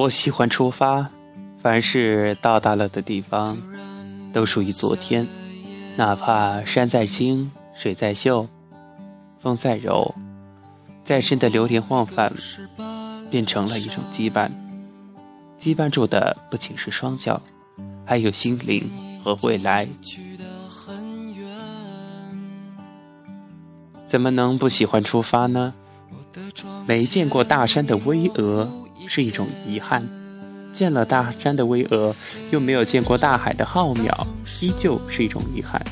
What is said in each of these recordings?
我喜欢出发，凡是到达了的地方，都属于昨天。哪怕山再青，水再秀，风再柔，再深的流连忘返，变成了一种羁绊。羁绊住的不仅是双脚，还有心灵和未来。怎么能不喜欢出发呢？没见过大山的巍峨是一种遗憾，见了大山的巍峨，又没有见过大海的浩渺，依旧是一种遗憾。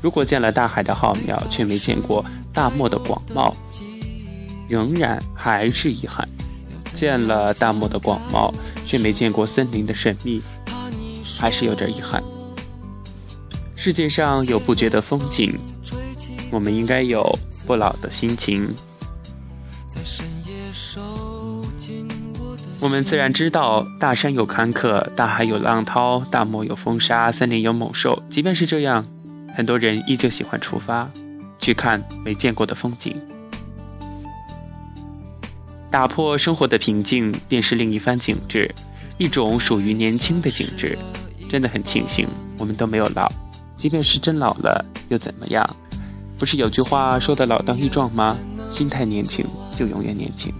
如果见了大海的浩渺，却没见过大漠的广袤，仍然还是遗憾。见了大漠的广袤，却没见过森林的神秘，还是有点遗憾。世界上有不绝的风景。我们应该有不老的心情。我们自然知道，大山有坎坷，大海有浪涛，大漠有风沙，森林有猛兽。即便是这样，很多人依旧喜欢出发，去看没见过的风景。打破生活的平静，便是另一番景致，一种属于年轻的景致。真的很庆幸，我们都没有老。即便是真老了，又怎么样？不是有句话说的“老当益壮”吗？心态年轻就永远年轻。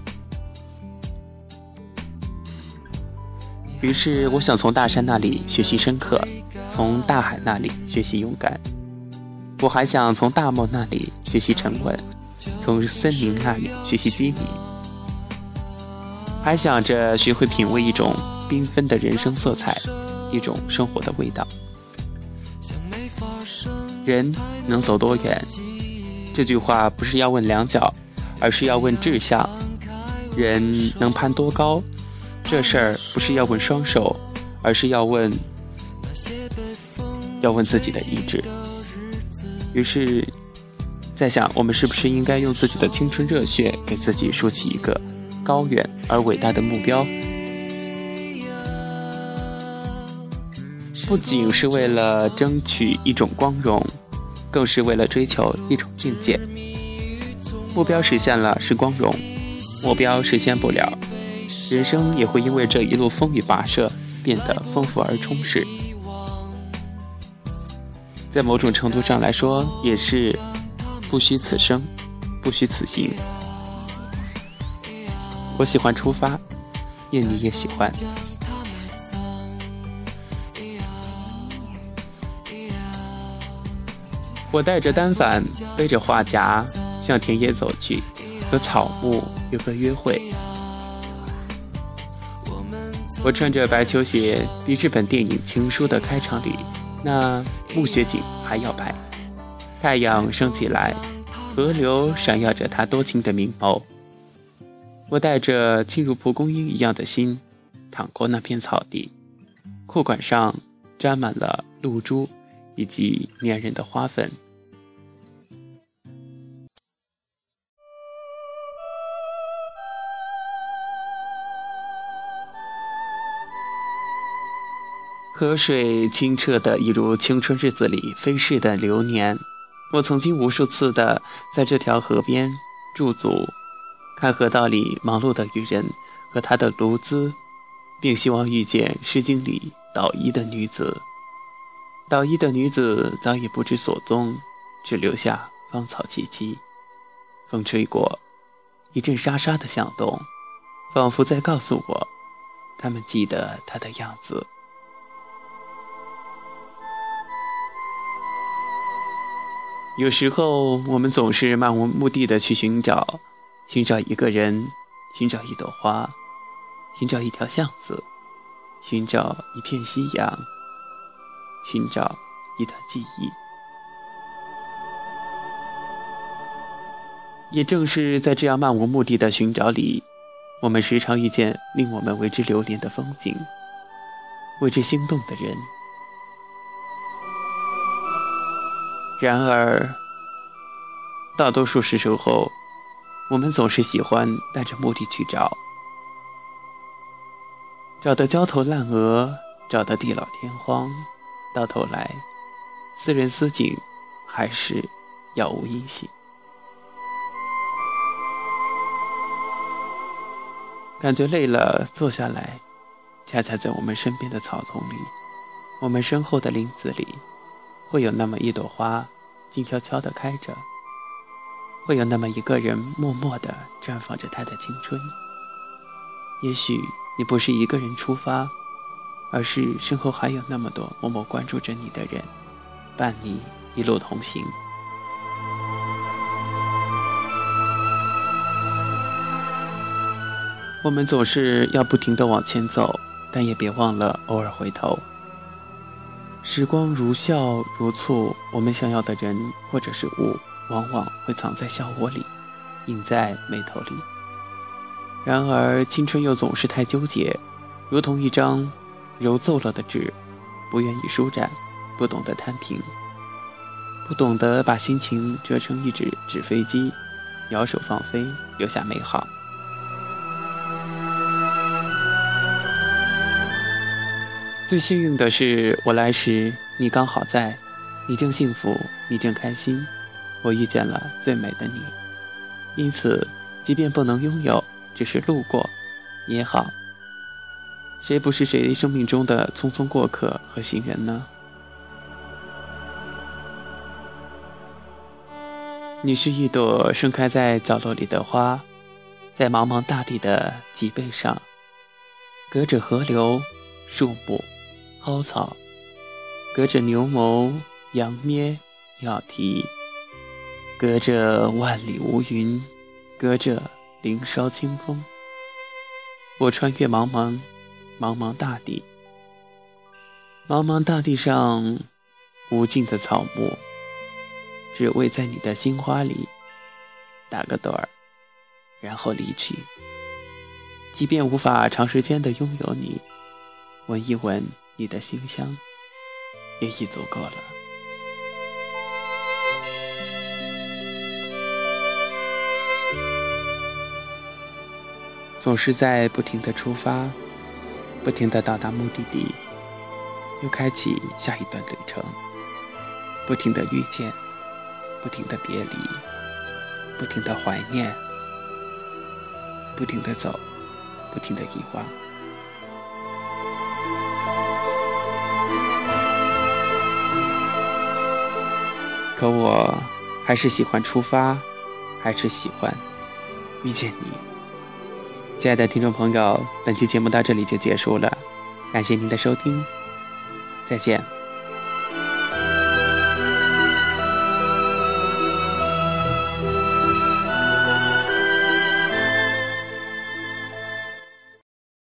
于是，我想从大山那里学习深刻，从大海那里学习勇敢。我还想从大漠那里学习沉稳，从森林那里学习机敏，还想着学会品味一种缤纷的人生色彩，一种生活的味道。人能走多远？这句话不是要问两脚，而是要问志向。人能攀多高？这事儿不是要问双手，而是要问，要问自己的意志。于是，在想，我们是不是应该用自己的青春热血，给自己竖起一个高远而伟大的目标？不仅是为了争取一种光荣。更是为了追求一种境界。目标实现了是光荣，目标实现不了，人生也会因为这一路风雨跋涉变得丰富而充实。在某种程度上来说，也是不虚此生，不虚此行。我喜欢出发，愿你也喜欢。我带着单反，背着画夹，向田野走去，和草木有个约会。我穿着白球鞋，比日本电影《情书》的开场里那暮雪景还要白。太阳升起来，河流闪耀着它多情的明眸。我带着轻如蒲公英一样的心，淌过那片草地，裤管上沾满了露珠。以及粘人的花粉。河水清澈的，一如青春日子里飞逝的流年。我曾经无数次的在这条河边驻足，看河道里忙碌的渔人和他的鸬鹚，并希望遇见《诗经》里捣衣的女子。捣衣的女子早已不知所踪，只留下芳草萋萋。风吹过，一阵沙沙的响动，仿佛在告诉我，他们记得她的样子。有时候，我们总是漫无目的的去寻找，寻找一个人，寻找一朵花，寻找一条巷子，寻找一片夕阳。寻找一段记忆，也正是在这样漫无目的的寻找里，我们时常遇见令我们为之流连的风景，为之心动的人。然而，大多数时候，我们总是喜欢带着目的去找，找得焦头烂额，找得地老天荒。到头来，私人私景还是杳无音信。感觉累了，坐下来恰恰在我们身边的草丛里，我们身后的林子里，会有那么一朵花，静悄悄地开着；会有那么一个人，默默地绽放着他的青春。也许你不是一个人出发，而是身后还有那么多默默关注着你的人，伴你一路同行。我们总是要不停地往前走。但也别忘了偶尔回头。时光如笑如醋，我们想要的人或者是物，往往会藏在笑窝里，隐在眉头里。然而青春又总是太纠结，如同一张揉皱了的纸，不愿意舒展，不懂得摊平，不懂得把心情折成一纸纸飞机，摇手放飞，留下美好。最幸运的是，我来时你刚好在，你正幸福，你正开心，我遇见了最美的你。因此，即便不能拥有，只是路过也好。谁不是谁生命中的匆匆过客和行人呢？你是一朵盛开在角落里的花，在茫茫大地的脊背上，隔着河流、树木。蒿草，隔着牛眸、羊咩、鸟啼，隔着万里无云，隔着林梢清风，我穿越茫茫茫茫大地，茫茫大地上无尽的草木，只为在你的心花里打个盹儿，然后离去。即便无法长时间的拥有你，闻一闻。你的馨香也已足够了。总是在不停的出发，不停的到达目的地，又开启下一段旅程。不停的遇见，不停的别离，不停的怀念，不停的走，不停的遗忘。可我还是喜欢出发，还是喜欢遇见你，亲爱的听众朋友，本期节目到这里就结束了，感谢您的收听，再见。